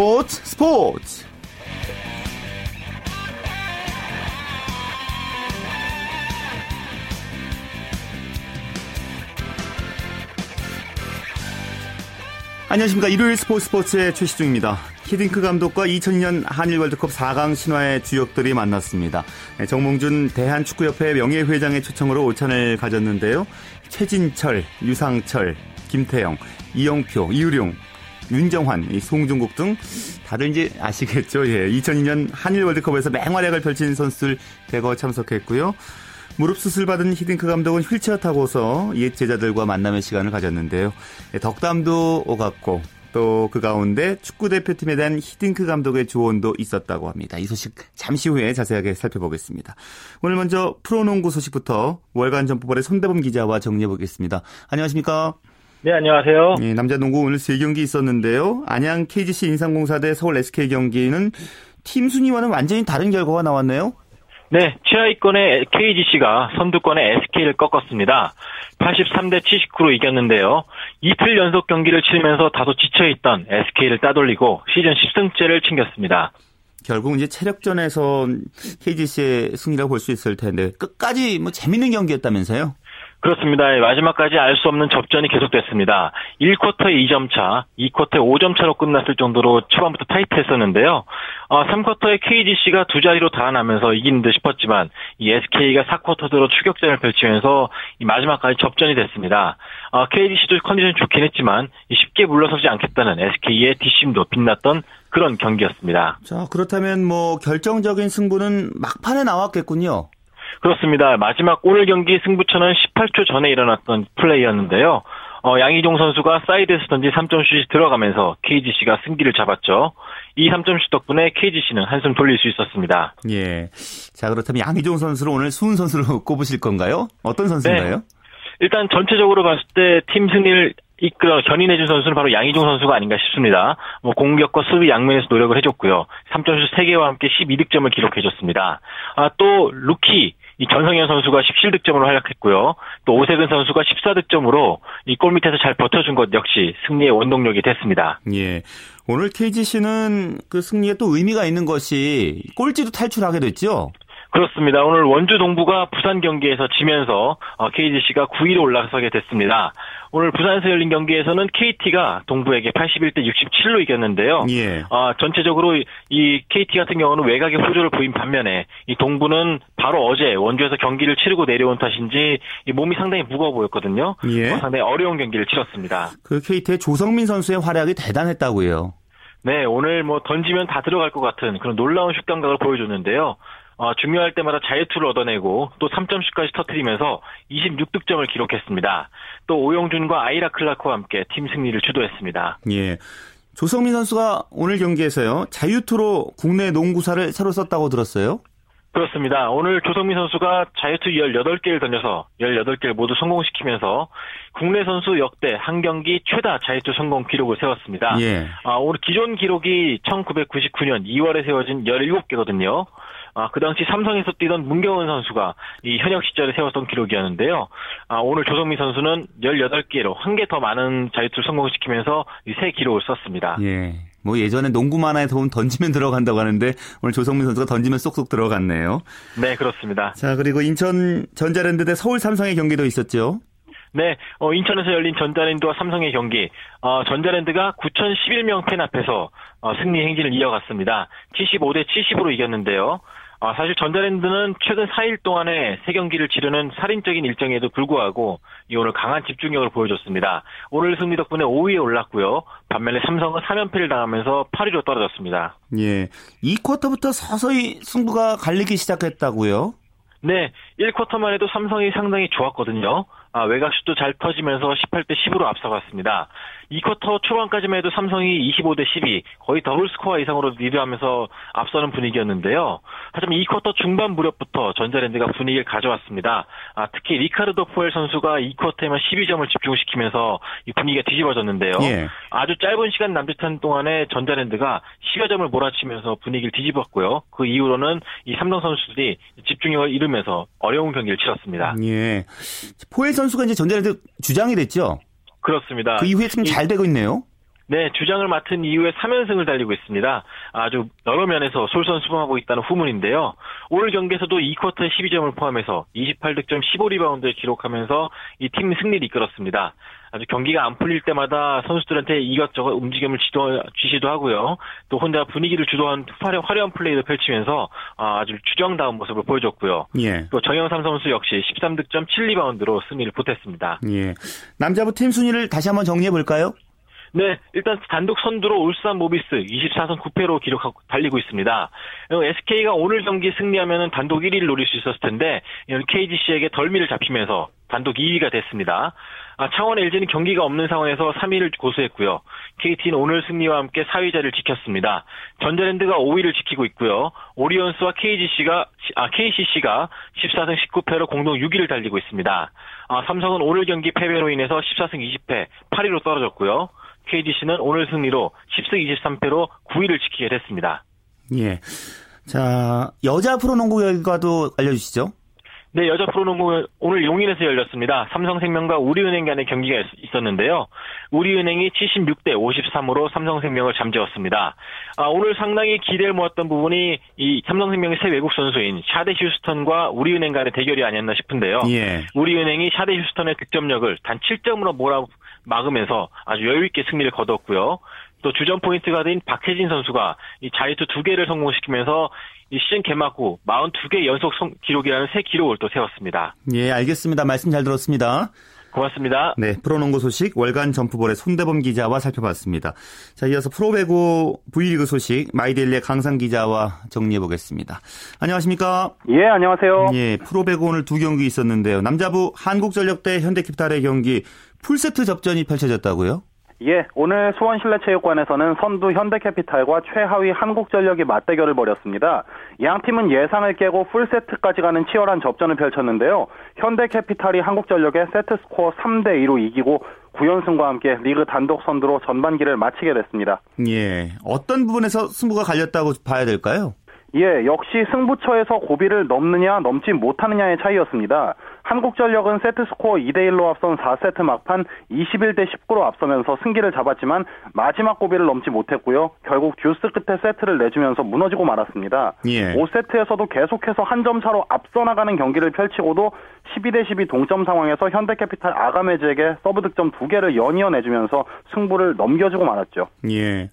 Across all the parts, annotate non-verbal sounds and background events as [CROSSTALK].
스포츠 스포츠 안녕하십니까 일요일 스포츠 스포츠의 최시중입니다. 히딩크 감독과 2002년 한일 월드컵 4강 신화의 주역들이 만났습니다. 네, 정몽준 대한축구협회 명예회장의 초청으로 오찬을 가졌는데요. 최진철, 유상철, 김태영, 이영표, 이유룡, 윤정환, 송중국 등 다들 이제 아시겠죠? 예. 2002년 한일 월드컵에서 맹활약을 펼친 선수들 대거 참석했고요. 무릎 수술 받은 히딩크 감독은 휠체어 타고서 옛 제자들과 만남의 시간을 가졌는데요. 예, 덕담도 오갔고 또 그 가운데 축구 대표팀에 대한 히딩크 감독의 조언도 있었다고 합니다. 이 소식 잠시 후에 자세하게 살펴보겠습니다. 오늘 먼저 프로농구 소식부터 월간 점프볼의 손대범 기자와 정리해 보겠습니다. 안녕하십니까? 네, 안녕하세요. 네, 남자 농구 오늘 세 경기 있었는데요. 안양 KGC 인삼공사 대 서울 SK 경기는 팀 순위와는 완전히 다른 결과가 나왔네요. 네, 최하위권의 KGC가 선두권의 SK를 꺾었습니다. 83대 79로 이겼는데요. 이틀 연속 경기를 치르면서 다소 지쳐있던 SK를 따돌리고 시즌 10승째를 챙겼습니다. 결국 이제 체력전에서 KGC의 승리라고 볼 수 있을 텐데 끝까지 뭐 재밌는 경기였다면서요? 그렇습니다. 마지막까지 알 수 없는 접전이 계속됐습니다. 1쿼터에 2점 차, 2쿼터에 5점 차로 끝났을 정도로 초반부터 타이트했었는데요. 어, 3쿼터에 KGC가 두 자리로 달아나면서 이기는 듯 싶었지만 이 SK가 4쿼터 들어 추격전을 펼치면서 이 마지막까지 접전이 됐습니다. 어, KGC도 컨디션이 좋긴 했지만 쉽게 물러서지 않겠다는 SK의 뒷심도 빛났던 그런 경기였습니다. 자, 그렇다면 뭐 결정적인 승부는 막판에 나왔겠군요. 그렇습니다. 마지막 오늘 경기 승부처는 18초 전에 일어났던 플레이였는데요. 어, 양희종 선수가 사이드에서 던진 3점슛이 들어가면서 KGC가 승기를 잡았죠. 이 3점슛 덕분에 KGC는 한숨 돌릴 수 있었습니다. 예. 자, 그렇다면 양희종 선수를 오늘 수훈 선수로 [LAUGHS] 꼽으실 건가요? 어떤 선수인가요? 네. 일단 전체적으로 봤을 때 팀 승리를 이끌어 견인해준 선수는 바로 양희종 선수가 아닌가 싶습니다. 뭐 공격과 수비 양면에서 노력을 해줬고요. 3점슛 3개와 함께 12득점을 기록해줬습니다. 아, 또 루키 이 전성현 선수가 17득점으로 활약했고요. 또 오세근 선수가 14득점으로 이 골 밑에서 잘 버텨준 것 역시 승리의 원동력이 됐습니다. 예. 오늘 KGC는 그 승리에 또 의미가 있는 것이 꼴찌도 탈출하게 됐죠? 그렇습니다. 오늘 원주 동부가 부산 경기에서 지면서 KGC가 어, 9위로 올라서게 됐습니다. 오늘 부산에서 열린 경기에서는 KT가 동부에게 81대 67로 이겼는데요. 예. 아, 전체적으로 이 KT 같은 경우는 외곽에 호조를 부인 반면에 이 동부는 바로 어제 원주에서 경기를 치르고 내려온 탓인지 이 몸이 상당히 무거워 보였거든요. 예. 어, 상당히 어려운 경기를 치렀습니다. 그 KT의 조성민 선수의 활약이 대단했다고요. 네, 오늘 뭐 던지면 다 들어갈 것 같은 그런 놀라운 슛 감각을 보여줬는데요. 어, 중요할 때마다 자유투를 얻어내고 또 3점슛까지 터트리면서 26득점을 기록했습니다. 또 오영준과 아이라 클라크와 함께 팀 승리를 주도했습니다. 예. 조성민 선수가 오늘 경기에서요. 자유투로 국내 농구사를 새로 썼다고 들었어요. 그렇습니다. 오늘 조성민 선수가 자유투 18개를 던져서 18개를 모두 성공시키면서 국내 선수 역대 한 경기 최다 자유투 성공 기록을 세웠습니다. 예. 아, 오늘 기존 기록이 1999년 2월에 세워진 17개거든요. 아, 그 당시 삼성에서 뛰던 문경은 선수가 이 현역 시절에 세웠던 기록이었는데요. 아, 오늘 조성민 선수는 18개로 한 개 더 많은 자유투를 성공시키면서 이 새 기록을 썼습니다. 예. 뭐 예전에 농구 만화에 돈 던지면 들어간다고 하는데 오늘 조성민 선수가 던지면 쏙쏙 들어갔네요. 네, 그렇습니다. 자, 그리고 인천 전자랜드 대 서울 삼성의 경기도 있었죠. 네, 어, 인천에서 열린 전자랜드와 삼성의 경기, 어, 전자랜드가 9,011명 팬 앞에서 어, 승리 행진을 이어갔습니다. 75대 70으로 이겼는데요. 아, 사실 전자랜드는 최근 4일 동안에 세 경기를 치르는 살인적인 일정에도 불구하고 이 오늘 강한 집중력을 보여줬습니다. 오늘 승리 덕분에 5위에 올랐고요. 반면에 삼성은 3연패를 당하면서 8위로 떨어졌습니다. 예. 2쿼터부터 서서히 승부가 갈리기 시작했다고요? 네, 1쿼터만 해도 삼성이 상당히 좋았거든요. 아, 외곽슛도 잘 터지면서 18대 10으로 앞서갔습니다. 2쿼터 초반까지만 해도 삼성이 25대 12, 거의 더블 스코어 이상으로 리드하면서 앞서는 분위기였는데요. 하지만 2쿼터 중반 무렵부터 전자랜드가 분위기를 가져왔습니다. 아, 특히 리카르도 포엘 선수가 2쿼터에만 12점을 집중시키면서 이 분위기가 뒤집어졌는데요. 예. 아주 짧은 시간 남짓한 동안에 전자랜드가 10여 점을 몰아치면서 분위기를 뒤집었고요. 그 이후로는 이 삼성 선수들이 집중력을 잃으면서 어려운 경기를 치렀습니다. 예. 포엘 선수가 이제 전자랜드 주장이 됐죠? 그렇습니다. 그 이후에 좀 잘 되고 있네요. 네, 주장을 맡은 이후에 3연승을 달리고 있습니다. 아주 여러 면에서 솔선수범하고 있다는 후문인데요. 오늘 경기에서도 2쿼터 12점을 포함해서 28득점 15리바운드를 기록하면서 이 팀 승리를 이끌었습니다. 아주 경기가 안 풀릴 때마다 선수들한테 이것저것 움직임을 지도, 지시도 하고요. 또 혼자 분위기를 주도한 화려, 화려한 플레이를 펼치면서 아, 아주 주정다운 모습을 보여줬고요. 예. 또 정영삼 선수 역시 13득점 7리바운드로 승리를 보탰습니다. 예. 남자부 팀 순위를 다시 한번 정리해 볼까요? 네, 일단 단독 선두로 울산 모비스 24선 9패로 기록하고 달리고 있습니다. SK가 오늘 경기 승리하면 단독 1위를 노릴 수 있었을 텐데 KGC에게 덜미를 잡히면서 단독 2위가 됐습니다. 아, 창원 LG는 경기가 없는 상황에서 3위를 고수했고요. KT는 오늘 승리와 함께 4위 자리를 지켰습니다. 전자랜드가 5위를 지키고 있고요. 오리온스와 KGC가 아, KCC가 14승 19패로 공동 6위를 달리고 있습니다. 아, 삼성은 오늘 경기 패배로 인해서 14승 20패 8위로 떨어졌고요. KGC는 오늘 승리로 10승 23패로 9위를 지키게 됐습니다. 예. 자, 여자 프로농구 결과도 알려주시죠. 네, 여자 프로농구 오늘 용인에서 열렸습니다. 삼성생명과 우리은행 간의 경기가 있었는데요. 우리은행이 76대 53으로 삼성생명을 잠재웠습니다. 아, 오늘 상당히 기대를 모았던 부분이 이 삼성생명의 새 외국 선수인 샤데 휴스턴과 우리은행 간의 대결이 아니었나 싶은데요. 예. 우리은행이 샤데 휴스턴의 득점력을 단 7점으로 몰아 막으면서 아주 여유 있게 승리를 거뒀고요. 또 주전 포인트 가드인 박혜진 선수가 이 자유투 두 개를 성공시키면서 이 시즌 개막 후 42개 연속 성, 기록이라는 새 기록을 또 세웠습니다. 예, 알겠습니다. 말씀 잘 들었습니다. 고맙습니다. 네, 프로농구 소식 월간 점프볼의 손대범 기자와 살펴봤습니다. 자, 이어서 프로배구 V리그 소식 마이데일리의 강상 기자와 정리해 보겠습니다. 안녕하십니까? 예, 안녕하세요. 예, 프로배구 오늘 두 경기 있었는데요. 남자부 한국전력 대 현대캐피탈의 경기 풀세트 접전이 펼쳐졌다고요? 예, 오늘 수원실내체육관에서는 선두 현대캐피탈과 최하위 한국전력이 맞대결을 벌였습니다. 양 팀은 예상을 깨고 풀세트까지 가는 치열한 접전을 펼쳤는데요. 현대캐피탈이 한국전력의 세트스코어 3대2로 이기고 9연승과 함께 리그 단독 선두로 전반기를 마치게 됐습니다. 예, 어떤 부분에서 승부가 갈렸다고 봐야 될까요? 예, 역시 승부처에서 고비를 넘느냐 넘지 못하느냐의 차이였습니다. 한국전력은 세트 스코어 2대 1로 앞선 4세트 막판 21대 19로 앞서면서 승기를 잡았지만 마지막 고비를 넘지 못했고요. 결국 듀스 끝에 세트를 내주면서 무너지고 말았습니다. 예. 5세트에서도 계속해서 한 점 차로 앞서 나가는 경기를 펼치고도 12대 12 동점 상황에서 현대캐피탈 아가메즈에게 서브 득점 2개를 연이어 내주면서 승부를 넘겨주고 말았죠. 예.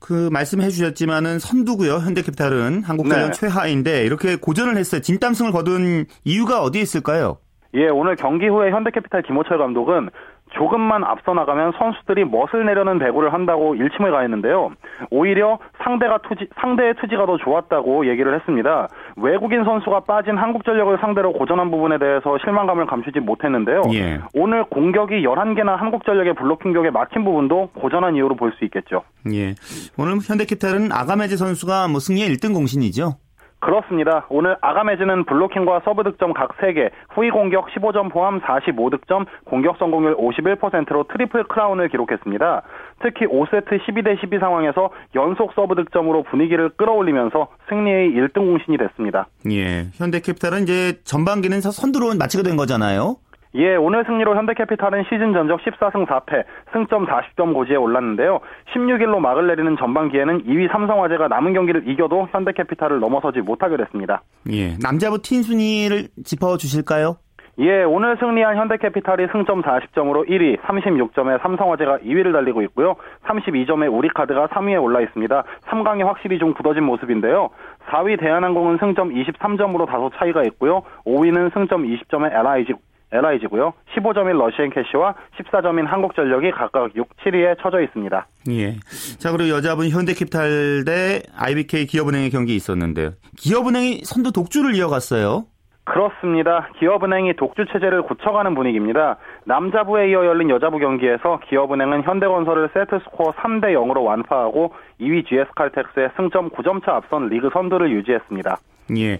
그 말씀해 주셨지만은 선두고요. 현대캐피탈은 한국전력 네. 최하위인데 이렇게 고전을 했어요. 진땀승을 거둔 이유가 어디에 있을까요? 예, 오늘 경기 후에 현대캐피탈 김호철 감독은 조금만 앞서 나가면 선수들이 멋을 내려는 배구를 한다고 일침을 가했는데요. 오히려 상대가 투지, 상대의 투지가 더 좋았다고 얘기를 했습니다. 외국인 선수가 빠진 한국전력을 상대로 고전한 부분에 대해서 실망감을 감추지 못했는데요. 예. 오늘 공격이 11개나 한국전력의 블로킹 격에 막힌 부분도 고전한 이유로 볼 수 있겠죠. 예. 오늘 현대캐탈은 아가메즈 선수가 뭐 승리의 1등 공신이죠. 그렇습니다. 오늘 아가메즈는 블로킹과 서브 득점 각 3개, 후위 공격 15점 포함 45득점, 공격 성공률 51%로 트리플 크라운을 기록했습니다. 특히 5세트 12대 12 상황에서 연속 서브 득점으로 분위기를 끌어올리면서 승리의 1등 공신이 됐습니다. 예. 현대캐피탈은 이제 전반기는 선두로 마치게 된 거잖아요. 예, 오늘 승리로 현대캐피탈은 시즌 전적 14승 4패, 승점 40점 고지에 올랐는데요. 16일로 막을 내리는 전반기에는 2위 삼성화재가 남은 경기를 이겨도 현대캐피탈을 넘어서지 못하게 됐습니다. 예, 남자부 팀 순위를 짚어 주실까요? 예, 오늘 승리한 현대캐피탈이 승점 40점으로 1위, 36점에 삼성화재가 2위를 달리고 있고요. 32점에 우리카드가 3위에 올라 있습니다. 3강이 확실히 좀 굳어진 모습인데요. 4위 대한항공은 승점 23점으로 다소 차이가 있고요. 5위는 승점 20점의 LIG, LIG고요. 15점인 러시앤 캐시와 14점인 한국전력이 각각 6, 7위에 처져 있습니다. 예. 자, 그리고 여자분 현대캐피탈 대 IBK 기업은행의 경기 있었는데요. 기업은행이 선두 독주를 이어갔어요. 그렇습니다. 기업은행이 독주 체제를 굳혀가는 분위기입니다. 남자부에 이어 열린 여자부 경기에서 기업은행은 현대건설을 세트 스코어 3대 0으로 완파하고 2위 GS칼텍스의 승점 9점 차 앞선 리그 선두를 유지했습니다. 예.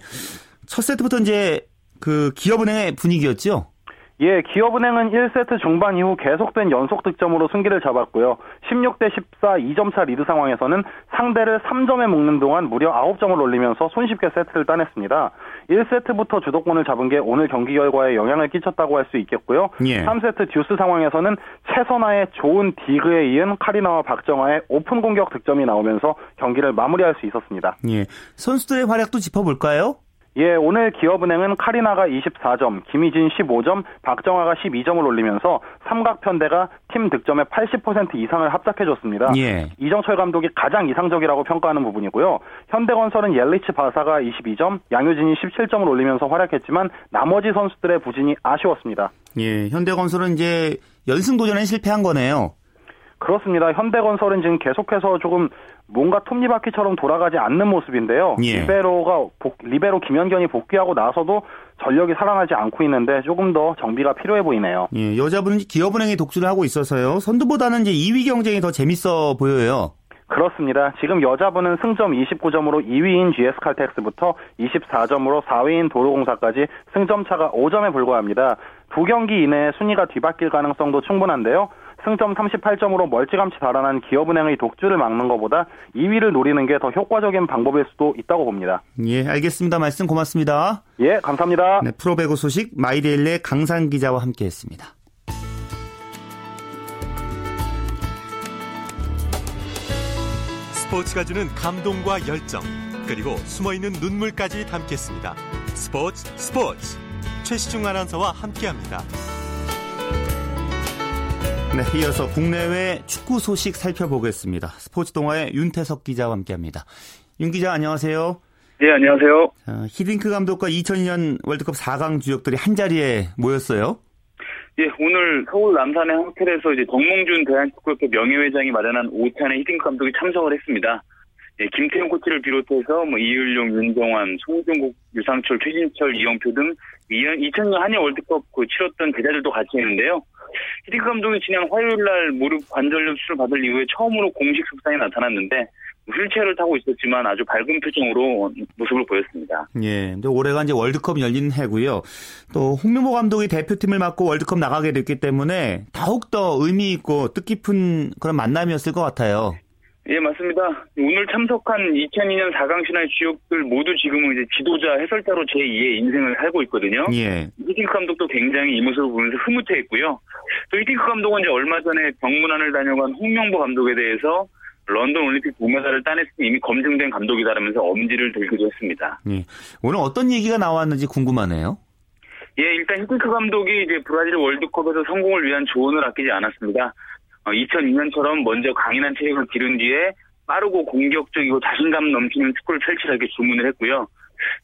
첫 세트부터 이제 그 기업은행의 분위기였죠? 예, 기업은행은 1세트 중반 이후 계속된 연속 득점으로 승기를 잡았고요. 16대 14 2점 차 리드 상황에서는 상대를 3점에 묶는 동안 무려 9점을 올리면서 손쉽게 세트를 따냈습니다. 1세트부터 주도권을 잡은 게 오늘 경기 결과에 영향을 끼쳤다고 할 수 있겠고요. 예. 3세트 듀스 상황에서는 최선화의 좋은 디그에 이은 카리나와 박정아의 오픈 공격 득점이 나오면서 경기를 마무리할 수 있었습니다. 예. 선수들의 활약도 짚어볼까요? 예, 오늘 기업은행은 카리나가 24점, 김희진 15점, 박정아가 12점을 올리면서 삼각편대가 팀 득점의 80% 이상을 합작해줬습니다. 예. 이정철 감독이 가장 이상적이라고 평가하는 부분이고요. 현대건설은 옐리치 바사가 22점, 양효진이 17점을 올리면서 활약했지만 나머지 선수들의 부진이 아쉬웠습니다. 예, 현대건설은 이제 연승 도전에 실패한 거네요. 그렇습니다. 현대건설은 지금 계속해서 조금 뭔가 톱니바퀴처럼 돌아가지 않는 모습인데요. 예. 리베로가 복, 리베로 김현견이 복귀하고 나서도 전력이 살아나지 않고 있는데 조금 더 정비가 필요해 보이네요. 예, 여자분은 기업은행이 독주를 하고 있어서요. 선두보다는 이제 2위 경쟁이 더 재밌어 보여요. 그렇습니다. 지금 여자분은 승점 29점으로 2위인 GS칼텍스부터 24점으로 4위인 도로공사까지 승점 차가 5점에 불과합니다. 두 경기 이내에 순위가 뒤바뀔 가능성도 충분한데요. 승점 38점으로 멀찌감치 달아난 기업은행의 독주를 막는 것보다 2위를 노리는 게 더 효과적인 방법일 수도 있다고 봅니다. 예, 알겠습니다. 말씀 고맙습니다. 예, 감사합니다. 네, 프로배구 소식 마이데일의 강산 기자와 함께했습니다. 스포츠가 주는 감동과 열정 그리고 숨어있는 눈물까지 담겠습니다. 스포츠 스포츠 최시중 아나운서와 함께합니다. 네, 이어서 국내외 축구 소식 살펴보겠습니다. 스포츠 동화의 윤태석 기자와 함께합니다. 윤 기자 안녕하세요. 네, 안녕하세요. 자, 히딩크 감독과 2002년 월드컵 4강 주역들이 한 자리에 모였어요. 예, 오늘 서울 남산의 호텔에서 이제 정몽준 대한축구협회 명예회장이 마련한 오찬에 히딩크 감독이 참석을 했습니다. 예, 김태형 코치를 비롯해서 뭐 이을용, 윤정환, 송중국, 유상철, 최진철, 이영표 등 2000년 한일 월드컵 그 치렀던 대자들도 같이 했는데요. 히딩크 감독이 지난 화요일 날 무릎 관절염 수술 받을 이후에 처음으로 공식 석상에 나타났는데 휠체어를 타고 있었지만 아주 밝은 표정으로 모습을 보였습니다. 예. 근데 올해가 이제 월드컵 열리는 해고요. 또 홍명보 감독이 대표팀을 맡고 월드컵 나가게 됐기 때문에 더욱더 의미 있고 뜻깊은 그런 만남이었을 것 같아요. 예, 맞습니다. 오늘 참석한 2002년 4강 신화의 주역들 모두 지금은 이제 지도자, 해설자로 제2의 인생을 살고 있거든요. 예. 히딩크 감독도 굉장히 이 모습을 보면서 흐뭇해했고요. 또 히딩크 감독은 이제 얼마 전에 병문안을 다녀간 홍명보 감독에 대해서 런던 올림픽 동메달을 따냈으니 이미 검증된 감독이다라면서 엄지를 들기도 했습니다. 예. 오늘 어떤 얘기가 나왔는지 궁금하네요. 예, 일단 히딩크 감독이 이제 브라질 월드컵에서 성공을 위한 조언을 아끼지 않았습니다. 2002년처럼 어, 먼저 강인한 체력을 기른 뒤에 빠르고 공격적이고 자신감 넘치는 축구를 펼치라게 주문을 했고요.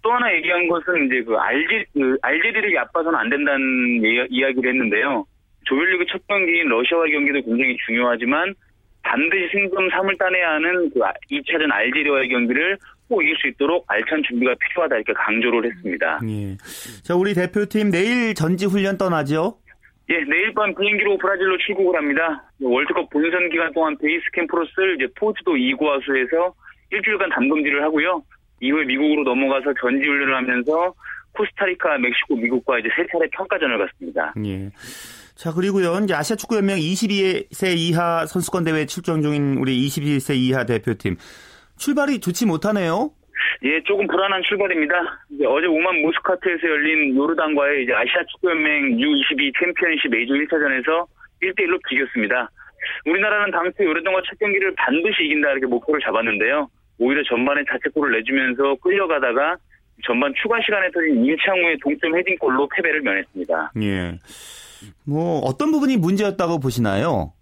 또 하나 얘기한 것은 이제 그 알제 그 알제리를 얕봐서는 안 된다는 이야기를 했는데요. 조별리그 첫 경기인 러시아와 경기도 굉장히 중요하지만 반드시 승점 3을 따내야 하는 그 2차전 아, 알제리와의 경기를 꼭 이길 수 있도록 알찬 준비가 필요하다 이렇게 강조를 했습니다. 예. 자, 우리 대표팀 내일 전지 훈련 떠나죠? 예, 내일 밤 비행기로 브라질로 출국을 합니다. 월드컵 본선 기간 동안 베이스 캠프로스 이제 포츠도 이구아수에서 일주일간 담금질을 하고요. 이후에 미국으로 넘어가서 전지 훈련을 하면서 코스타리카, 멕시코, 미국과 이제 세 차례 평가전을 갔습니다. 예. 자, 그리고요. 이제 아시아 축구 연맹 22세 이하 선수권 대회 출전 중인 우리 21세 이하 대표팀 출발이 좋지 못하네요. 예, 조금 불안한 출발입니다. 어제 오만 모스카트에서 열린 요르단과의 이제 아시아 축구연맹 U22 챔피언십 A조 1차전에서 1대1로 비겼습니다. 우리나라는 당초 요르단과 첫 경기를 반드시 이긴다 이렇게 목표를 잡았는데요. 오히려 전반에 자책골을 내주면서 끌려가다가 전반 추가 시간에 터진 임창우의 동점 헤딩골로 패배를 면했습니다. 예. 뭐 어떤 부분이 문제였다고 보시나요?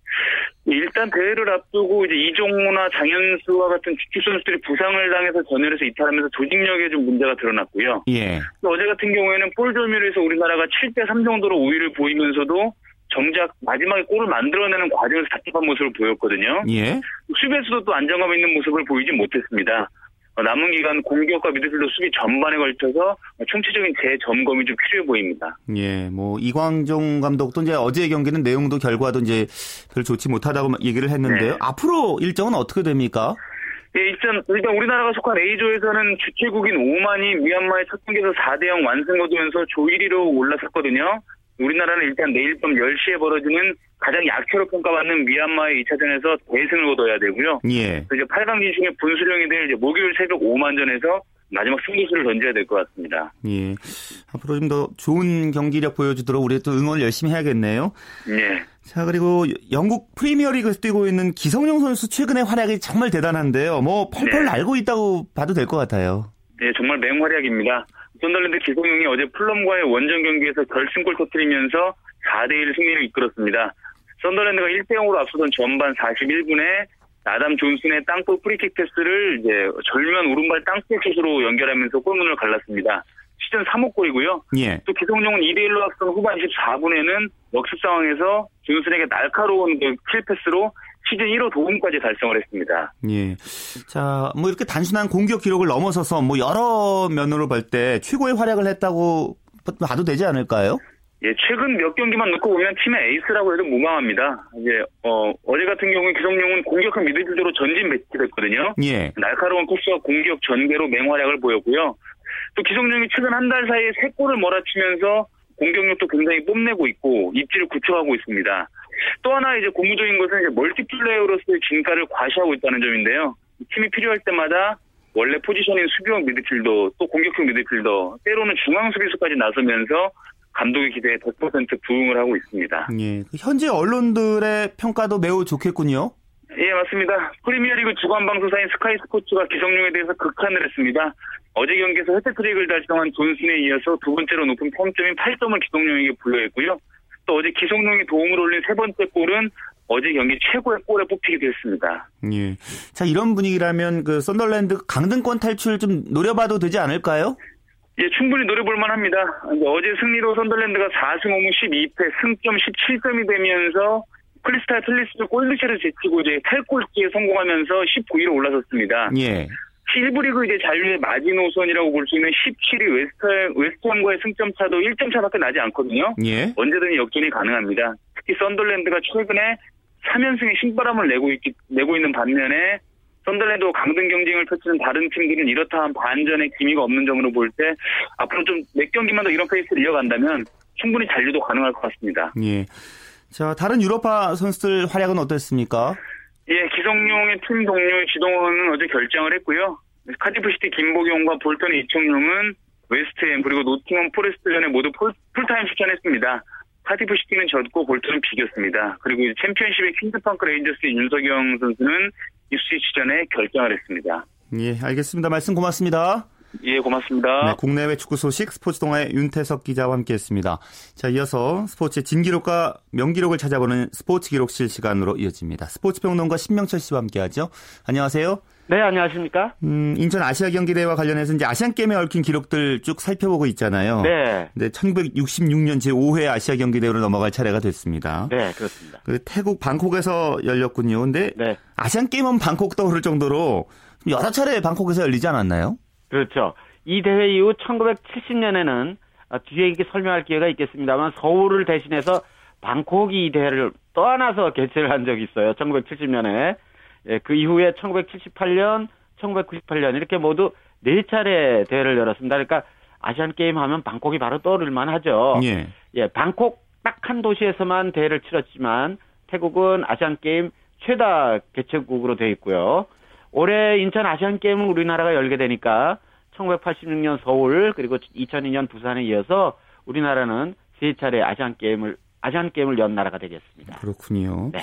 일단 대회를 앞두고 이제 이종호나 장현수와 같은 주축 선수들이 부상을 당해서 전열에서 이탈하면서 조직력에 좀 문제가 드러났고요. 예. 어제 같은 경우에는 볼 점유율에서 우리나라가 7대 3 정도로 우위를 보이면서도 정작 마지막에 골을 만들어내는 과정에서 답답한 모습을 보였거든요. 예. 수비에서도 또 안정감 있는 모습을 보이지 못했습니다. 어, 남은 기간 공격과 미드필더 수비 전반에 걸쳐서 총체적인 재점검이 좀 필요해 보입니다. 예, 뭐 이광종 감독도 이제 어제 경기는 내용도 결과도 이제 별 좋지 못하다고 얘기를 했는데요. 네. 앞으로 일정은 어떻게 됩니까? 예, 일단, 일단 우리나라가 속한 A조에서는 주최국인 오만이 미얀마의 첫 경기에서 4대0 완승 거두면서 조 1위로 올라섰거든요. 우리나라는 일단 내일 밤 10시에 벌어지는 가장 약체로 평가받는 미얀마의 2차전에서 대승을 거둬야 되고요. 예. 그 이제 8강 진출의 분수령이 될 목요일 새벽 5만전에서 마지막 승리수를 던져야 될 것 같습니다. 예. 앞으로 좀 더 좋은 경기력 보여주도록 우리 또 응원을 열심히 해야겠네요. 예. 자, 그리고 영국 프리미어리그에서 뛰고 있는 기성용 선수 최근의 활약이 정말 대단한데요. 뭐 펄펄 네. 날고 있다고 봐도 될 것 같아요. 예, 정말 맹활약입니다. 썬더랜드 기성용이 어제 풀럼과의 원정 경기에서 결승골 터뜨리면서 4대1 승리를 이끌었습니다. 썬더랜드가 1대 0으로 앞서던 전반 41분에 아담 존슨의 땅볼 프리킥 패스를 이제 정면 오른발 땅볼 슛으로 연결하면서 골문을 갈랐습니다. 시즌 3호 골이고요. 예. 또 기성용은 2대 1로 앞선 후반 24분에는 역습 상황에서 존슨에게 날카로운 그 킬패스로 시즌 1호 도움까지 달성을 했습니다. 예. 자, 뭐 이렇게 단순한 공격 기록을 넘어서서 뭐 여러 면으로 볼 때 최고의 활약을 했다고 봐도 되지 않을까요? 예, 최근 몇 경기만 놓고 보면 팀의 에이스라고 해도 무방합니다. 이제 어, 어제 같은 경우는 기성용은 공격형 미드필더로 전진 배치됐거든요. 예. 날카로운 코스와 공격 전개로 맹활약을 보였고요. 또 기성용이 최근 한 달 사이에 세 골을 몰아치면서 공격력도 굉장히 뽐내고 있고 입지를 구축하고 있습니다. 또 하나 이제 고무적인 것은 이제 멀티플레이어로서의 진가를 과시하고 있다는 점인데요. 팀이 필요할 때마다 원래 포지션인 수비형 미드필더, 또 공격형 미드필더, 때로는 중앙 수비수까지 나서면서 감독의 기대에 100% 부응을 하고 있습니다. 예. 그 현재 언론들의 평가도 매우 좋겠군요. 예, 맞습니다. 프리미어리그 주간 방송사인 스카이 스포츠가 기성용에 대해서 극찬을 했습니다. 어제 경기에서 헤트트릭을 달성한 존슨에 이어서 두 번째로 높은 평점인 8점을 기성용에게 부여했고요. 또 어제 기성용이 도움을 올린 세 번째 골은 어제 경기 최고의 골에 뽑히기도 했습니다. 예. 자, 이런 분위기라면 그 썬더랜드 강등권 탈출 좀 노려봐도 되지 않을까요? 예, 충분히 노려볼 만합니다. 어제 승리로 선덜랜드가 4승 5무 12패, 승점 17점이 되면서 크리스탈 팰리스를 골득실 차로 제치고 이제 탈꼴찌에 성공하면서 19위로 올라섰습니다. 예. 1부 리그 이제 잔류의 마지노선이라고 볼 수 있는 17위 웨스트, 웨스트햄과의 승점 차도 1점 차밖에 나지 않거든요. 예. 언제든 역전이 가능합니다. 특히 썬덜랜드가 최근에 3연승의 신바람을 내고, 있, 내고 있는 반면에 썬덜랜드와 강등 경쟁을 펼치는 다른 팀들은 이렇다 할 반전의 기미가 없는 점으로 볼 때 앞으로 좀 몇 경기만 더 이런 페이스를 이어간다면 충분히 잔류도 가능할 것 같습니다. 예. 자, 다른 유럽파 선수들 활약은 어땠습니까? 예, 기성용의 팀 동료 지동원은 어제 결장을 했고요. 카디프시티 김보경과 볼턴 이청용은 웨스트햄 그리고 노팅엄 포레스트전에 모두 풀, 풀타임 출전했습니다. 카디프시티는 졌고 볼턴은 비겼습니다. 그리고 챔피언십의 퀸즈파크 레인저스의 윤석영 선수는 입스위치전에 결장을 했습니다. 예, 알겠습니다. 말씀 고맙습니다. 예, 고맙습니다. 네, 국내외 축구 소식 스포츠 동아의 윤태석 기자와 함께했습니다. 자, 이어서 스포츠의 진기록과 명기록을 찾아보는 스포츠 기록실 시간으로 이어집니다. 스포츠 평론가 신명철 씨와 함께하죠. 안녕하세요. 네, 안녕하십니까? 음, 인천 아시아 경기대회와 관련해서 이제 아시안 게임에 얽힌 기록들 쭉 살펴보고 있잖아요. 네. 네, 1966년 제 5회 아시아 경기대회로 넘어갈 차례가 됐습니다. 네, 그렇습니다. 그 태국 방콕에서 열렸군요. 근데 네. 아시안 게임은 방콕 떠오를 정도로 여러 차례 방콕에서 열리지 않았나요? 그렇죠. 이 대회 이후 1970년에는 아, 뒤에 이렇게 설명할 기회가 있겠습니다만 서울을 대신해서 방콕이 이 대회를 떠안아서 개최를 한 적이 있어요. 1970년에. 예, 그 이후에 1978년, 1998년 이렇게 모두 네 차례 대회를 열었습니다. 그러니까 아시안 게임 하면 방콕이 바로 떠오를 만하죠. 예. 예, 방콕 딱 한 도시에서만 대회를 치렀지만 태국은 아시안 게임 최다 개최국으로 되어 있고요. 올해 인천 아시안 게임을 우리나라가 열게 되니까 1986년 서울 그리고 2002년 부산에 이어서 우리나라는 세 차례 아시안 게임을 아시안 게임을 연 나라가 되겠습니다. 그렇군요. 네.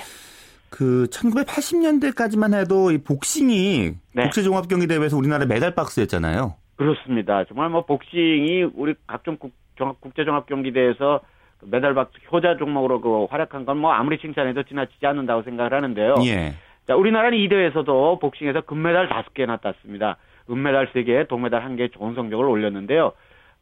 그 1980년대까지만 해도 이 복싱이 네. 국제 종합 경기 대회에서 우리나라 메달 박스였잖아요. 그렇습니다. 정말 뭐 복싱이 우리 각종 국, 종합, 국제 종합 경기대에서 그 메달 박스 효자 종목으로 그 활약한 건 뭐 아무리 칭찬해도 지나치지 않는다고 생각을 하는데요. 예. 자, 우리나라는 이 대회에서도 복싱에서 금메달 5개나 땄습니다. 은메달 3개, 동메달 1개 좋은 성적을 올렸는데요.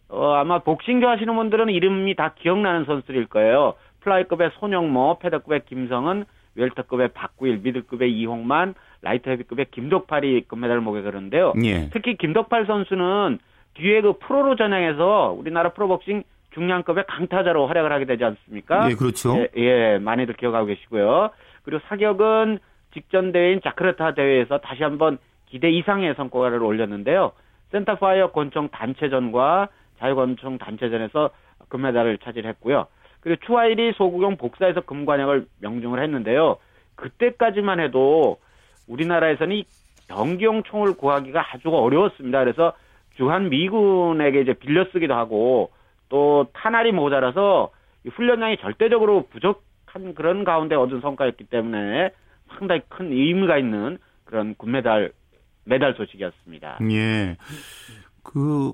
어, 아마 복싱 좋아하시는 분들은 이름이 다 기억나는 선수들일 거예요. 플라이급의 손영모, 페더급의 김성은, 웰터급의 박구일, 미들급의 이홍만, 라이트 헤비급의 김덕팔이 금메달을 목에 거는데요. 예. 특히 김덕팔 선수는 뒤에 그 프로로 전향해서 우리나라 프로복싱 중량급의 강타자로 활약을 하게 되지 않습니까? 예, 그렇죠. 예, 예, 많이들 기억하고 계시고요. 그리고 사격은 직전 대회인 자크르타 대회에서 다시 한번 기대 이상의 성과를 올렸는데요. 센터파이어 권총 단체전과 자유권총 단체전에서 금메달을 차지했고요. 그리고 추하일이 소국용 복사해서 금관약을 명중을 했는데요. 그때까지만 해도 우리나라에서는 이 병기용 총을 구하기가 아주 어려웠습니다. 그래서 주한 미군에게 이제 빌려 쓰기도 하고 또 탄알이 모자라서 훈련량이 절대적으로 부족한 그런 가운데 얻은 성과였기 때문에 상당히 큰 의미가 있는 그런 군메달 메달 소식이었습니다. 예. 그,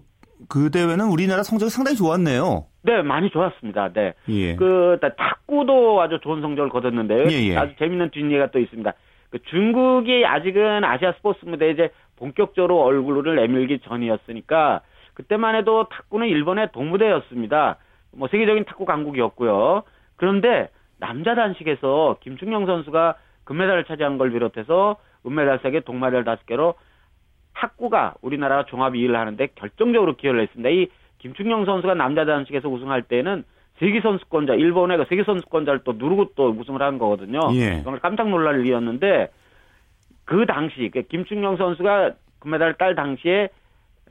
그 대회는 우리나라 성적이 상당히 좋았네요. 네, 많이 좋았습니다. 네. 예. 그, 탁구도 아주 좋은 성적을 거뒀는데요. 예, 예. 아주 재밌는 뒷얘기가 또 있습니다. 그 중국이 아직은 아시아 스포츠 무대에 이제 본격적으로 얼굴을 내밀기 전이었으니까 그때만 해도 탁구는 일본의 동무대였습니다. 뭐 세계적인 탁구 강국이었고요. 그런데 남자 단식에서 김충영 선수가 금메달을 차지한 걸 비롯해서 은메달 3개, 동메달 5개로 탁구가 우리나라가 종합 2위를 하는데 결정적으로 기여를 했습니다. 이 김충영 선수가 남자 단식에서 우승할 때는 세계 선수권자 일본의 그 세계 선수권자를 또 누르고 또 우승을 한 거거든요. 예. 정말 깜짝 놀랄 일이었는데 그 당시 그 김충영 선수가 금메달을 딸 당시에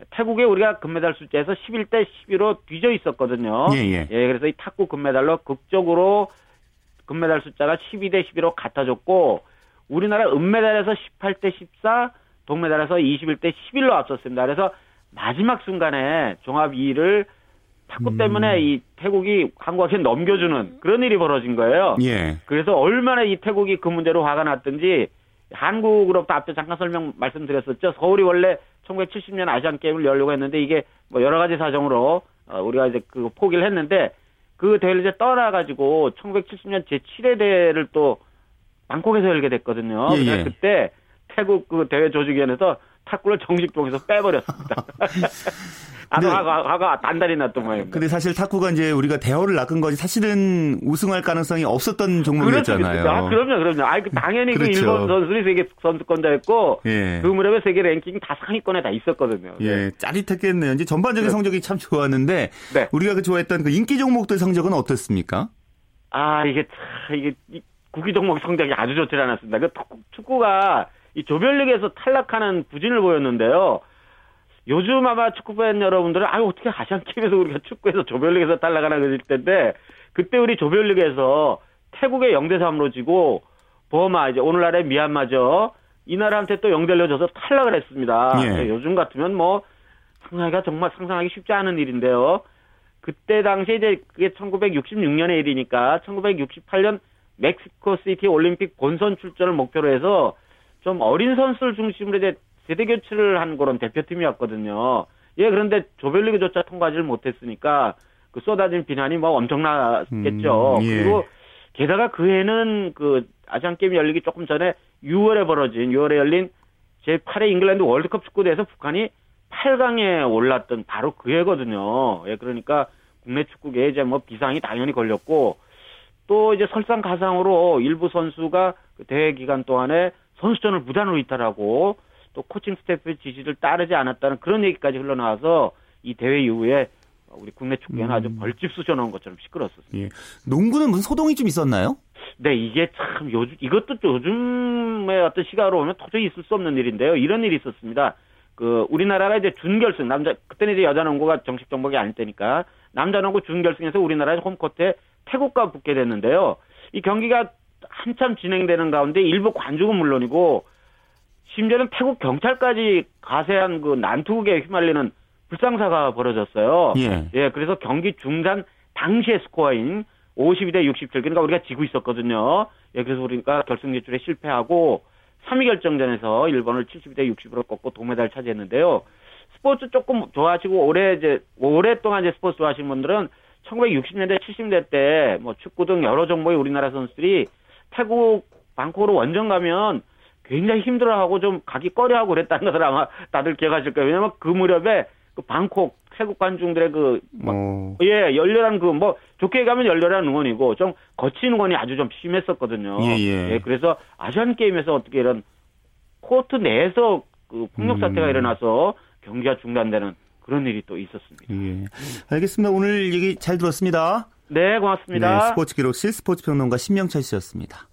태국에 우리가 금메달 숫자에서 11대 12로 뒤져 있었거든요. 예, 예. 그래서 이 탁구 금메달로 극적으로 금메달 숫자가 12대 12로 같아졌고 우리나라 은메달에서 18대 14, 동메달에서 21대 11로 앞섰습니다. 그래서 마지막 순간에 종합 2위를 탁구 음. 때문에 이 태국이 한국에게 넘겨주는 그런 일이 벌어진 거예요. 예. 그래서 얼마나 이 태국이 그 문제로 화가 났든지 한국으로부터 앞서 잠깐 설명 말씀드렸었죠. 서울이 원래 1970년 아시안 게임을 열려고 했는데 이게 뭐 여러 가지 사정으로 어, 우리가 이제 그 포기를 했는데 그 대회를 이제 떠나가지고 1970년 제7회 대회를 또 방콕에서 열게 됐거든요. 예, 예. 그때 태국 그 대회 조직위원회에서 탁구를 정식 종에서 빼버렸습니다. [LAUGHS] 근데- 화가, 화가 단단히 났던 모양입니다. 근데 사실 탁구가 이제 우리가 대어를 낚은 거지 사실은 우승할 가능성이 없었던 종목이었잖아요. 그렇죠. 아, 그럼요, 그럼요. 아, 그 [LAUGHS] 당연히 그 그렇죠. 일본 선수들이 세계 선수권자였고, 예. 그 무렵에 세계 랭킹 다 상위권에 다 있었거든요. 네. 예, 짜릿했겠네요. 이제 전반적인 네. 성적이 참 좋았는데 네. 우리가 그 좋아했던 그 인기 종목들 성적은 어떻습니까? 아, 이게 참, 이게, 이 구기 종목 성적이 아주 좋지 않았습니다. 그 축구가 이 조별리그에서 탈락하는 부진을 보였는데요. 요즘 아마 축구 팬 여러분들은 아유 어떻게 아시안 게임에서 우리가 축구에서 조별리그에서 탈락하나 그러실 텐데 그때 우리 조별리그에서 태국에 0대 3으로 지고 버마 이제 오늘날의 미얀마죠. 이 나라한테 또 0대 1로 져서 탈락을 했습니다. 예. 요즘 같으면 뭐 상상하기가 정말 상상하기 쉽지 않은 일인데요. 그때 당시에 이제 그게 1966년의 일이니까 1968년 멕시코 시티 올림픽 본선 출전을 목표로 해서 좀 어린 선수를 중심으로 이제 세대 교체를 한 그런 대표팀이었거든요. 예, 그런데 조별리그조차 통과하지를 못했으니까 그 쏟아진 비난이 뭐 엄청났겠죠. 음, 예. 그리고 게다가 그 해는 그 아시안 게임 열리기 조금 전에 6월에 벌어진 6월에 열린 제8회 잉글랜드 월드컵 축구대회에서 북한이 8강에 올랐던 바로 그 해거든요. 예, 그러니까 국내 축구계에 이제 뭐 비상이 당연히 걸렸고 또 이제 설상가상으로 일부 선수가 그 대회 기간 동안에 선수전을 무단으로 이탈하고 또 코칭 스태프의 지시를 따르지 않았다는 그런 얘기까지 흘러나와서 이 대회 이후에 우리 국내 축구에는 아주 벌집 쑤셔놓은 것처럼 시끄러웠습니다. 예. 농구는 무슨 소동이 좀 있었나요? 네, 이게 참 요즘 이것도 요즘의 어떤 시각으로 보면 도저히 있을 수 없는 일인데요. 이런 일이 있었습니다. 그 우리나라가 이제 준결승 남자 그때는 이제 여자 농구가 정식 종목이 아닐 때니까 남자 농구 준결승에서 우리나라 홈코트에 태국과 붙게 됐는데요. 이 경기가 한참 진행되는 가운데 일부 관중은 물론이고 심지어는 태국 경찰까지 가세한 그 난투극에 휘말리는 불상사가 벌어졌어요. 예. 그래서 경기 중단 당시의 스코어인 52대 67, 그러니까 우리가 지고 있었거든요. 예, 그래서 우리가 결승 진출에 실패하고 3위 결정전에서 일본을 72대 60으로 꺾고 동메달 차지했는데요. 스포츠 조금 좋아하시고 오래 이제 오랫동안 이제 스포츠 좋아하시는 분들은 1960년대 70년대 때 뭐 축구 등 여러 종목의 우리나라 선수들이 태국 방콕으로 원정 가면 굉장히 힘들어하고 좀 가기 꺼려하고 그랬다는 것을 아마 다들 기억하실 거예요. 왜냐면 그 무렵에 그 방콕 태국 관중들의 그 어. 예, 열렬한 그 뭐 좋게 가면 열렬한 응원이고 좀 거친 응원이 아주 좀 심했었거든요. 예, 예. 그래서 아시안 게임에서 어떻게 이런 코트 내에서 그 폭력 사태가 음. 일어나서 경기가 중단되는 그런 일이 또 있었습니다. 예. 알겠습니다. 오늘 얘기 잘 들었습니다. 네, 고맙습니다. 네, 스포츠 기록실 스포츠 평론가 신명철 씨였습니다.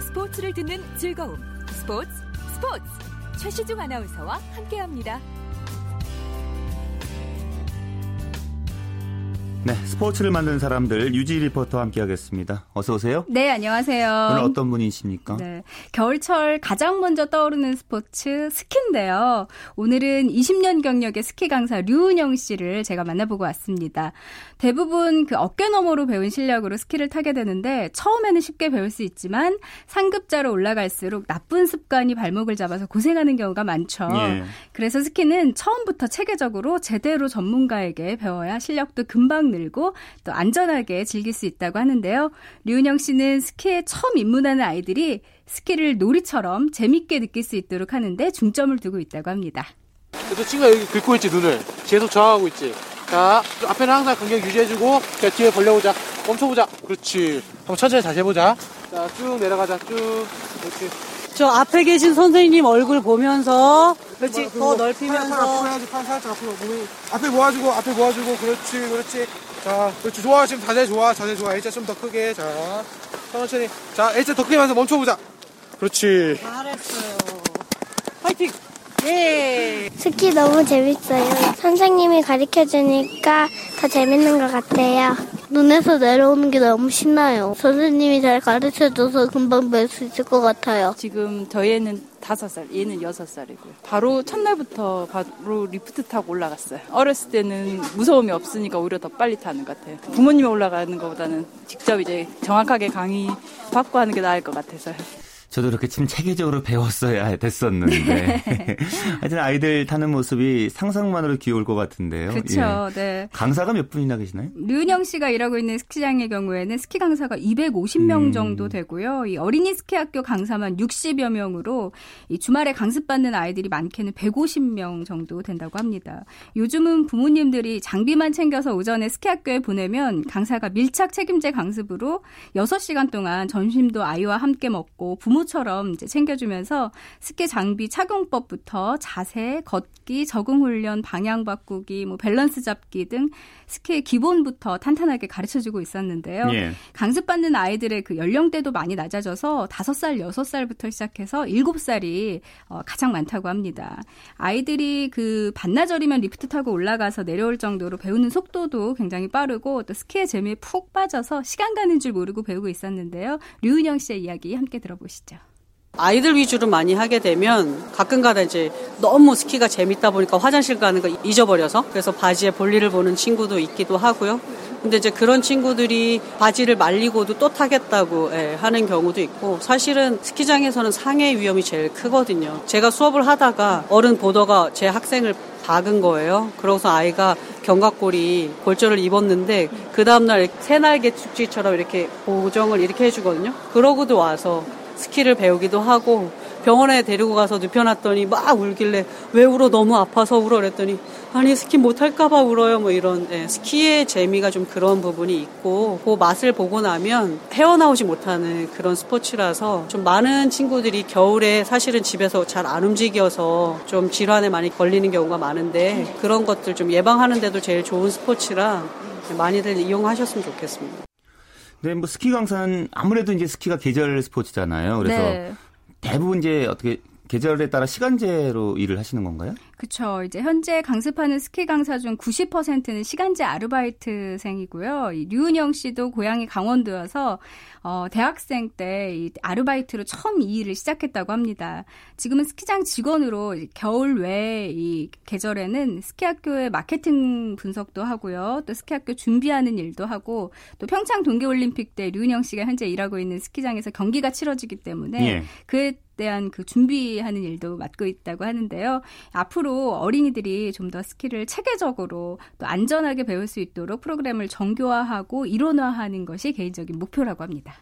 스포츠를 듣는 즐거움. 스포츠 스포츠. 최시중 아나운서와 함께합니다. 네, 스포츠를 만든 사람들 유지 리포터와 함께하겠습니다. 어서 오세요. 네, 안녕하세요. 오늘 어떤 분이십니까? 네, 겨울철 가장 먼저 떠오르는 스포츠 스키인데요. 오늘은 20년 경력의 스키 강사 류은영 씨를 제가 만나보고 왔습니다. 대부분 그 어깨 너머로 배운 실력으로 스키를 타게 되는데 처음에는 쉽게 배울 수 있지만 상급자로 올라갈수록 나쁜 습관이 발목을 잡아서 고생하는 경우가 많죠. 예. 그래서 스키는 처음부터 체계적으로 제대로 전문가에게 배워야 실력도 금방 늘고 또 안전하게 즐길 수 있다고 하는데요. 류은영 씨는 스키에 처음 입문하는 아이들이 스키를 놀이처럼 재밌게 느낄 수 있도록 하는데 중점을 두고 있다고 합니다. 그래서 친구가 여기 긁고 있지 눈을. 계속 저항하고 있지. 자 앞에는 항상 간격 유지해주고 자 뒤에 벌려보자. 멈춰보자. 그렇지. 한번 천천히 다시 해보자. 자 쭉 내려가자. 쭉. 그렇지. 저 앞에 계신 선생님 얼굴 보면서 그렇지. 더 넓히면서. 앞으로 해야지 팔 살짝 앞으로 몸이 앞에 모아주고 앞에 모아주고 그렇지 그렇지. 자 그렇지. 좋아 지금 자세 좋아 자세 좋아. 일자 좀 더 크게. 자 천천히. 자 일자 더 크게 하면서 멈춰보자. 그렇지. 잘했어요. 파이팅 예 스키 너무 재밌어요 선생님이 가르쳐 주니까 더 재밌는 것 같아요 눈에서 내려오는 게 너무 신나요 선생님이 잘 가르쳐 줘서 금방 배울 수 있을 것 같아요 지금 저희 애는 다섯 살, 얘는 여섯 살이고요. 바로 첫날부터 바로 리프트 타고 올라갔어요. 어렸을 때는 무서움이 없으니까 오히려 더 빨리 타는 것 같아요. 부모님이 올라가는 것보다는 직접 이제 정확하게 강의 받고 하는 게 나을 것 같아서요. 저도 이렇게 좀 체계적으로 배웠어야 됐었는데. [LAUGHS] 하여튼 아이들 타는 모습이 상상만으로 귀여울 것 같은데요. 그렇죠. 예. 네. 강사가 몇 분이나 계시나요? 류은영 씨가 일하고 있는 스키장의 경우에는 스키 강사가 250명 음. 정도 되고요. 이 어린이 스키 학교 강사만 60여 명으로 이 주말에 강습받는 아이들이 많게는 150명 정도 된다고 합니다. 요즘은 부모님들이 장비만 챙겨서 오전에 스키 학교에 보내면 강사가 밀착 책임제 강습으로 6시간 동안 점심도 아이와 함께 먹고 부모 부모처럼 이제 챙겨주면서 스키 장비 착용법부터 자세, 걷기, 적응 훈련, 방향 바꾸기, 뭐 밸런스 잡기 등 스키의 기본부터 탄탄하게 가르쳐주고 있었는데요. 예. 강습받는 아이들의 그 연령대도 많이 낮아져서 5살, 6살부터 시작해서 7살이 어, 가장 많다고 합니다. 아이들이 그 반나절이면 리프트 타고 올라가서 내려올 정도로 배우는 속도도 굉장히 빠르고 또 스키의 재미에 푹 빠져서 시간 가는 줄 모르고 배우고 있었는데요. 류은영 씨의 이야기 함께 들어보시죠. 아이들 위주로 많이 하게 되면 가끔가다 이제 너무 스키가 재밌다 보니까 화장실 가는 거 잊어버려서 그래서 바지에 볼일을 보는 친구도 있기도 하고요. 근데 이제 그런 친구들이 바지를 말리고도 또 타겠다고 예, 하는 경우도 있고 사실은 스키장에서는 상해 위험이 제일 크거든요. 제가 수업을 하다가 어른 보더가 제 학생을 박은 거예요. 그러고서 아이가 견갑골이 골절을 입었는데 그 다음날 새날개 축지처럼 이렇게 보정을 이렇게 해주거든요. 그러고도 와서 스키를 배우기도 하고 병원에 데리고 가서 눕혀놨더니 막 울길래 왜 울어? 너무 아파서 울어? 그랬더니 아니 스키 못할까봐 울어요. 뭐 이런 예, 스키의 재미가 좀 그런 부분이 있고 그 맛을 보고 나면 헤어나오지 못하는 그런 스포츠라서 좀 많은 친구들이 겨울에 사실은 집에서 잘 안 움직여서 좀 질환에 많이 걸리는 경우가 많은데 그런 것들 좀 예방하는데도 제일 좋은 스포츠라 많이들 이용하셨으면 좋겠습니다. 네, 뭐 스키 강사는 아무래도 이제 스키가 계절 스포츠잖아요. 그래서 네. 대부분 이제 어떻게 계절에 따라 시간제로 일을 하시는 건가요? 그렇죠. 이제 현재 강습하는 스키 강사 중 90%는 시간제 아르바이트생이고요. 이 류은영 씨도 고향이 강원도여서 어, 대학생 때 이 아르바이트로 처음 이 일을 시작했다고 합니다. 지금은 스키장 직원으로 겨울 외 이 계절에는 스키 학교의 마케팅 분석도 하고요. 또 스키 학교 준비하는 일도 하고 또 평창 동계 올림픽 때 류은영 씨가 현재 일하고 있는 스키장에서 경기가 치러지기 때문에 예. 그에 대한 그 준비하는 일도 맡고 있다고 하는데요. 앞으로 어린이들이 좀 더 스키를 체계적으로 또 안전하게 배울 수 있도록 프로그램을 정교화하고 이론화하는 것이 개인적인 목표라고 합니다.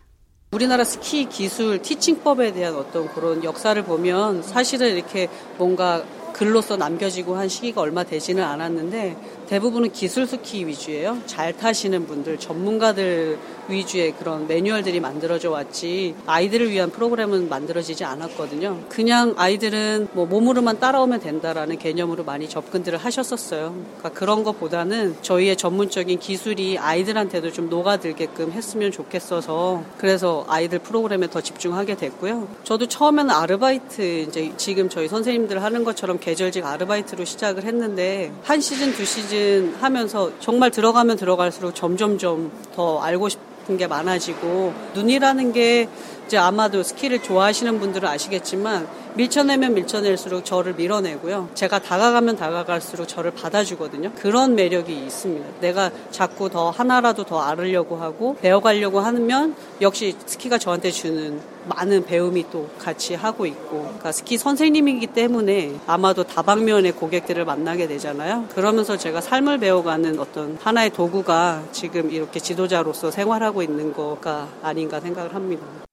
우리나라 스키 기술 티칭법에 대한 어떤 그런 역사를 보면 사실은 이렇게 뭔가 글로써 남겨지고 한 시기가 얼마 되지는 않았는데 대부분은 기술 스키 위주예요. 잘 타시는 분들, 전문가들 위주의 그런 매뉴얼들이 만들어져 왔지 아이들을 위한 프로그램은 만들어지지 않았거든요. 그냥 아이들은 뭐 몸으로만 따라오면 된다라는 개념으로 많이 접근들을 하셨었어요. 그러니까 그런 것보다는 저희의 전문적인 기술이 아이들한테도 좀 녹아들게끔 했으면 좋겠어서 그래서 아이들 프로그램에 더 집중하게 됐고요. 저도 처음에는 아르바이트 이제 지금 저희 선생님들 하는 것처럼 처럼 계절직 아르바이트로 시작을 했는데 한 시즌 두 시즌 하면서 정말 들어가면 들어갈수록 점점점 더 알고 싶은 게 많아지고 눈이라는 게 이제 아마도 스키를 좋아하시는 분들은 아시겠지만 밀쳐내면 밀쳐낼수록 저를 밀어내고요. 제가 다가가면 다가갈수록 저를 받아주거든요. 그런 매력이 있습니다. 내가 자꾸 더 하나라도 더 알으려고 하고 배워가려고 하면 역시 스키가 저한테 주는 많은 배움이 또 같이 하고 있고 그러니까 스키 선생님이기 때문에 아마도 다방면의 고객들을 만나게 되잖아요. 그러면서 제가 삶을 배워가는 어떤 하나의 도구가 지금 이렇게 지도자로서 생활하고 있는 거가 아닌가 생각을 합니다.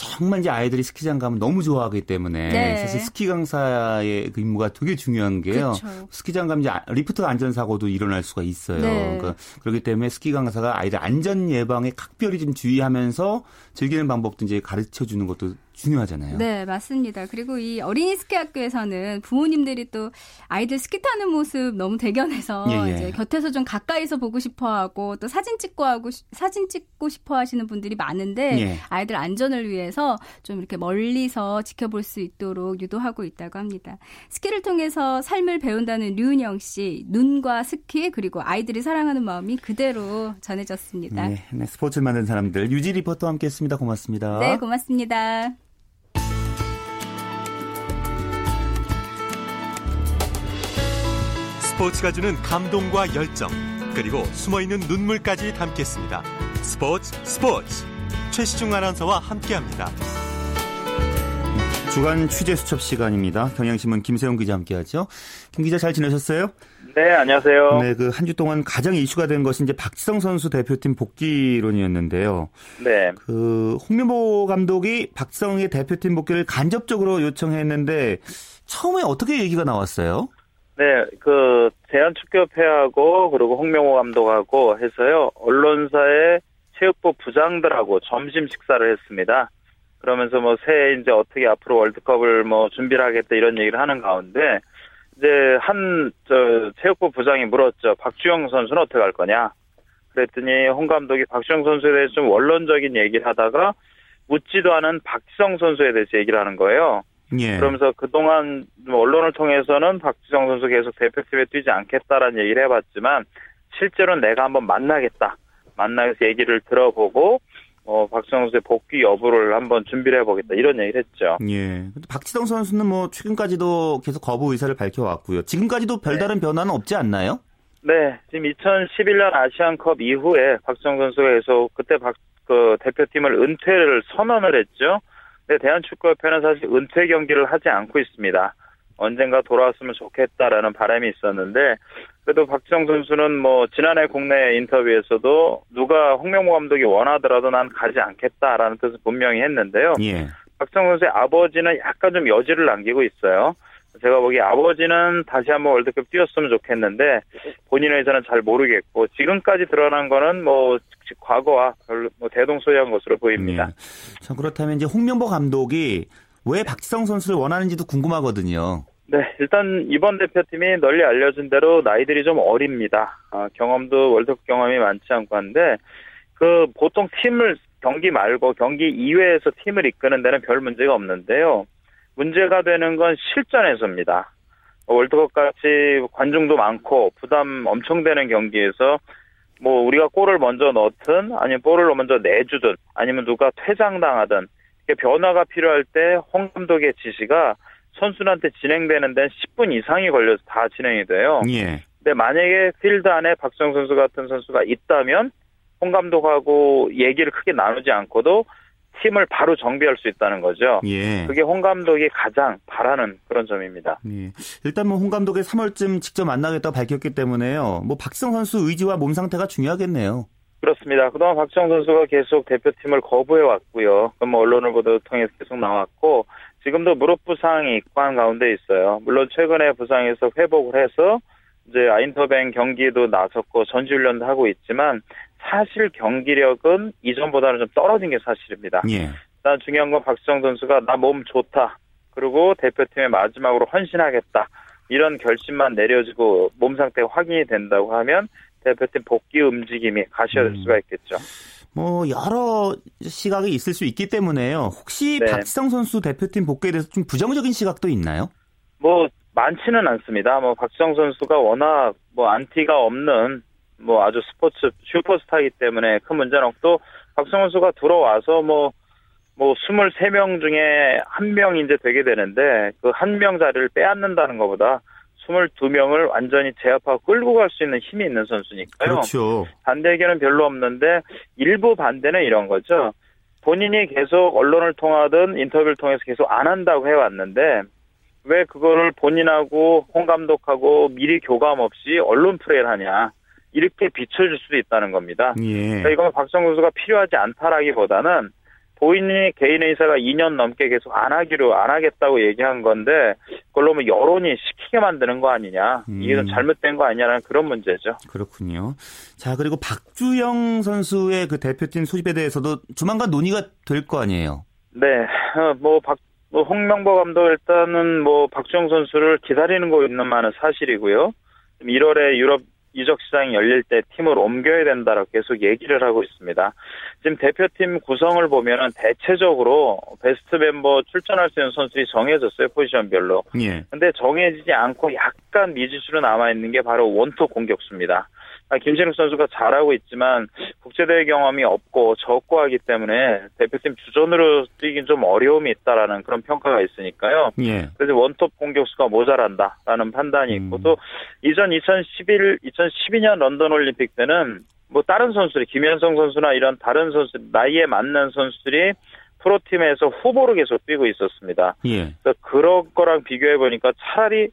정말 이제 아이들이 스키장 가면 너무 좋아하기 때문에 네. 사실 스키 강사의 그 임무가 되게 중요한 게요. 그쵸. 스키장 가면 이제 리프트 안전 사고도 일어날 수가 있어요. 네. 그러니까 그렇기 때문에 스키 강사가 아이들 안전 예방에 각별히 좀 주의하면서 즐기는 방법도 이제 가르쳐 주는 것도 중요하잖아요. 네, 맞습니다. 그리고 이 어린이 스키 학교에서는 부모님들이 또 아이들 스키 타는 모습 너무 대견해서 예, 예. 이제 곁에서 좀 가까이서 보고 싶어 하고 또 사진 찍고 하고 사진 찍고 싶어 하시는 분들이 많은데 예. 아이들 안전을 위해서 좀 이렇게 멀리서 지켜볼 수 있도록 유도하고 있다고 합니다. 스키를 통해서 삶을 배운다는 류은영 씨, 눈과 스키 그리고 아이들이 사랑하는 마음이 그대로 전해졌습니다. 네, 네 스포츠를 만든 사람들 유지 리포터와 함께했습니다. 고맙습니다. 네, 고맙습니다. 스포츠가 주는 감동과 열정, 그리고 숨어있는 눈물까지 담겠습니다. 스포츠 스포츠 최시중 아나운서와 함께합니다. 주간 취재 수첩 시간입니다. 경향신문 김세용 기자 함께하죠. 김 기자 잘 지내셨어요? 네, 안녕하세요. 네, 그 한 주 동안 가장 이슈가 된 것이 이제 박지성 선수 대표팀 복귀론이었는데요. 네. 그 홍명보 감독이 박지성의 대표팀 복귀를 간접적으로 요청했는데 처음에 어떻게 얘기가 나왔어요? 네, 그 대한축구협회하고 그리고 홍명호 감독하고 해서요 언론사의 체육부 부장들하고 점심 식사를 했습니다. 그러면서 뭐 새해 이제 어떻게 앞으로 월드컵을 뭐 준비를 하겠다 이런 얘기를 하는 가운데 이제 한 저 체육부 부장이 물었죠. 박주영 선수는 어떻게 할 거냐? 그랬더니 홍 감독이 박주영 선수에 대해서 좀 원론적인 얘기를 하다가 묻지도 않은 박지성 선수에 대해서 얘기를 하는 거예요. 예. 그러면서 그동안 언론을 통해서는 박지성 선수 계속 대표팀에 뛰지 않겠다라는 얘기를 해봤지만 실제로는 내가 한번 만나겠다. 만나서 얘기를 들어보고 어, 박지성 선수의 복귀 여부를 한번 준비를 해보겠다 이런 얘기를 했죠. 예. 박지성 선수는 뭐 최근까지도 계속 거부 의사를 밝혀왔고요. 지금까지도 별다른 네. 변화는 없지 않나요? 네, 지금 2011년 아시안컵 이후에 박지성 선수가 계속 그때 박, 그 대표팀을 은퇴를 선언을 했죠. 근데 대한축구협회는 사실 은퇴 경기를 하지 않고 있습니다. 언젠가 돌아왔으면 좋겠다라는 바람이 있었는데 그래도 박지성 선수는 뭐 지난해 국내 인터뷰에서도 누가 홍명보 감독이 원하더라도 난 가지 않겠다라는 뜻을 분명히 했는데요. 예. 박지성 선수의 아버지는 약간 좀 여지를 남기고 있어요. 제가 보기에 아버지는 다시 한번 월드컵 뛰었으면 좋겠는데 본인에 대해서는 잘 모르겠고 지금까지 드러난 거는 뭐 과거와 별로 뭐 대동소이한 것으로 보입니다. 네. 자 그렇다면 이제 홍명보 감독이 왜 박지성 선수를 원하는지도 궁금하거든요. 네, 일단 이번 대표팀이 널리 알려진 대로 나이들이 좀 어립니다. 아, 경험도 월드컵 경험이 많지 않고 한데 그 보통 팀을 경기 말고 경기 이외에서 팀을 이끄는 데는 별 문제가 없는데요. 문제가 되는 건 실전에서입니다. 월드컵 같이 관중도 많고 부담 엄청 되는 경기에서 뭐 우리가 골을 먼저 넣든 아니면 볼을 먼저 내주든 아니면 누가 퇴장당하든 변화가 필요할 때 홍 감독의 지시가 선수한테 진행되는 데는 10분 이상이 걸려서 다 진행이 돼요. 예. 근데 만약에 필드 안에 박정 선수 같은 선수가 있다면 홍 감독하고 얘기를 크게 나누지 않고도 팀을 바로 정비할 수 있다는 거죠. 예. 그게 홍 감독이 가장 바라는 그런 점입니다. 예. 일단 뭐 홍 감독의 3월쯤 직접 만나겠다고 밝혔기 때문에요. 뭐 박성 선수 의지와 몸 상태가 중요하겠네요. 그렇습니다. 그동안 박정 선수가 계속 대표팀을 거부해 왔고요. 그럼 뭐 언론을 보도 통해서 계속 나왔고 지금도 무릎 부상이 입관 가운데 있어요. 물론 최근에 부상에서 회복을 해서 이제 아인터뱅 경기도 나섰고 전지훈련도 하고 있지만 사실 경기력은 이전보다는 좀 떨어진 게 사실입니다. 예. 일단 중요한 건 박지성 선수가 나 몸 좋다. 그리고 대표팀의 마지막으로 헌신하겠다. 이런 결심만 내려지고 몸 상태가 확인이 된다고 하면 대표팀 복귀 움직임이 가시화될 음. 수가 있겠죠. 뭐 여러 시각이 있을 수 있기 때문에요. 혹시 네. 박지성 선수 대표팀 복귀에 대해서 좀 부정적인 시각도 있나요? 뭐 많지는 않습니다. 뭐 박지성 선수가 워낙 뭐 안티가 없는 뭐 아주 스포츠 슈퍼스타이기 때문에 큰 문제는 없고 박지성 선수가 들어와서 뭐뭐 23명 중에 한 명이 이제 되게 되는데 그 한 명 자리를 빼앗는다는 것보다 22명을 완전히 제압하고 끌고 갈 수 있는 힘이 있는 선수니까요. 그렇죠. 반대 의견은 별로 없는데 일부 반대는 이런 거죠. 본인이 계속 언론을 통하든 인터뷰를 통해서 계속 안 한다고 해왔는데 왜 그거를 본인하고 홍 감독하고 미리 교감 없이 언론 플레이를 하냐 이렇게 비춰줄 수도 있다는 겁니다. 예. 그러니까 이건 박성 선수가 필요하지 않다라기보다는 본인이 개인 의사가 2년 넘게 계속 안 하기로 안 하겠다고 얘기한 건데 그걸로 뭐 여론이 시키게 만드는 거 아니냐 이게 좀 음. 잘못된 거 아니냐라는 그런 문제죠. 그렇군요. 자, 그리고 박주영 선수의 그 대표팀 소집에 대해서도 조만간 논의가 될 거 아니에요. 네, 어, 뭐, 박, 뭐, 홍명보 감독 일단은 뭐, 박주영 선수를 기다리는 거 있는 말은 사실이고요. 1월에 유럽 이적 시장이 열릴 때 팀을 옮겨야 된다라고 계속 얘기를 하고 있습니다. 지금 대표팀 구성을 보면은 대체적으로 베스트 멤버 출전할 수 있는 선수들이 정해졌어요, 포지션별로. 예. 근데 정해지지 않고 약간 미지수로 남아 있는 게 바로 원톱 공격수입니다. 아, 김진욱 선수가 잘하고 있지만 국제대회 경험이 없고 적고 하기 때문에 대표팀 주전으로 뛰긴 좀 어려움이 있다라는 그런 평가가 있으니까요. 예. 그래서 원톱 공격수가 모자란다라는 판단이 있고 음. 또 이전 2011, 2012년 런던 올림픽 때는 뭐 다른 선수들이 김현성 선수나 이런 다른 선수 나이에 맞는 선수들이 프로팀에서 후보로 계속 뛰고 있었습니다. 예. 그래서 그런 거랑 비교해 보니까 차라리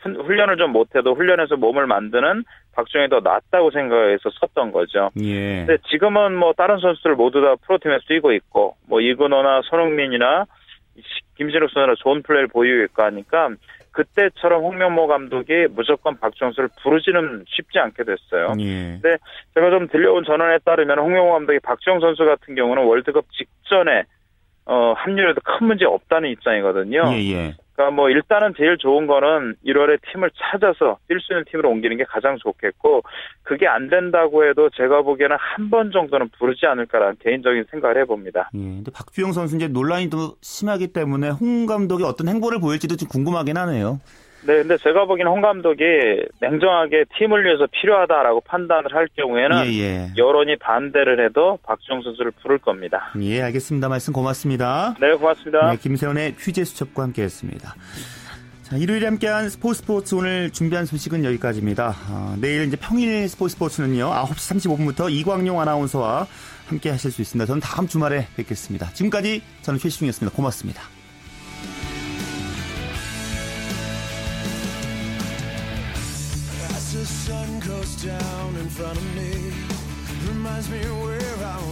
훈- 훈련을 좀 못해도 훈련해서 몸을 만드는 박정희 더 낫다고 생각해서 섰던 거죠. 예. 근데 지금은 뭐 다른 선수들 모두 다 프로팀에서 뛰고 있고 뭐 이근호나 손흥민이나 김진욱 선수나 좋은 플레이를 보이고 하니까 그때처럼 홍명모 감독이 무조건 박정수를 부르지는 쉽지 않게 됐어요. 예. 근데 제가 좀 들려온 전언에 따르면 홍명호 감독이 박정 선수 같은 경우는 월드컵 직전에 어, 합류해도 큰 문제 없다는 입장이거든요. 예, 예. 그러니까 뭐 일단은 제일 좋은 거는 1월에 팀을 찾아서 뛸 수 있는 팀으로 옮기는 게 가장 좋겠고 그게 안 된다고 해도 제가 보기에는 한 번 정도는 부르지 않을까라는 개인적인 생각을 해봅니다. 예. 근데 박주영 선수 이제 논란이 또 심하기 때문에 홍 감독이 어떤 행보를 보일지도 좀 궁금하긴 하네요. 네, 근데 제가 보기에는 홍 감독이 냉정하게 팀을 위해서 필요하다라고 판단을 할 경우에는 예, 예. 여론이 반대를 해도 박주영 선수를 부를 겁니다. 예, 알겠습니다. 말씀 고맙습니다. 네, 고맙습니다. 네, 김세원의 취재 수첩과 함께했습니다. 자, 일요일에 함께한 스포츠 스포츠 오늘 준비한 소식은 여기까지입니다. 아, 내일 이제 평일 스포츠 스포츠는요 9시 35분부터 이광용 아나운서와 함께 하실 수 있습니다. 저는 다음 주말에 뵙겠습니다. 지금까지 저는 최시중이었습니다. 고맙습니다. The sun goes down in front of me, reminds me where I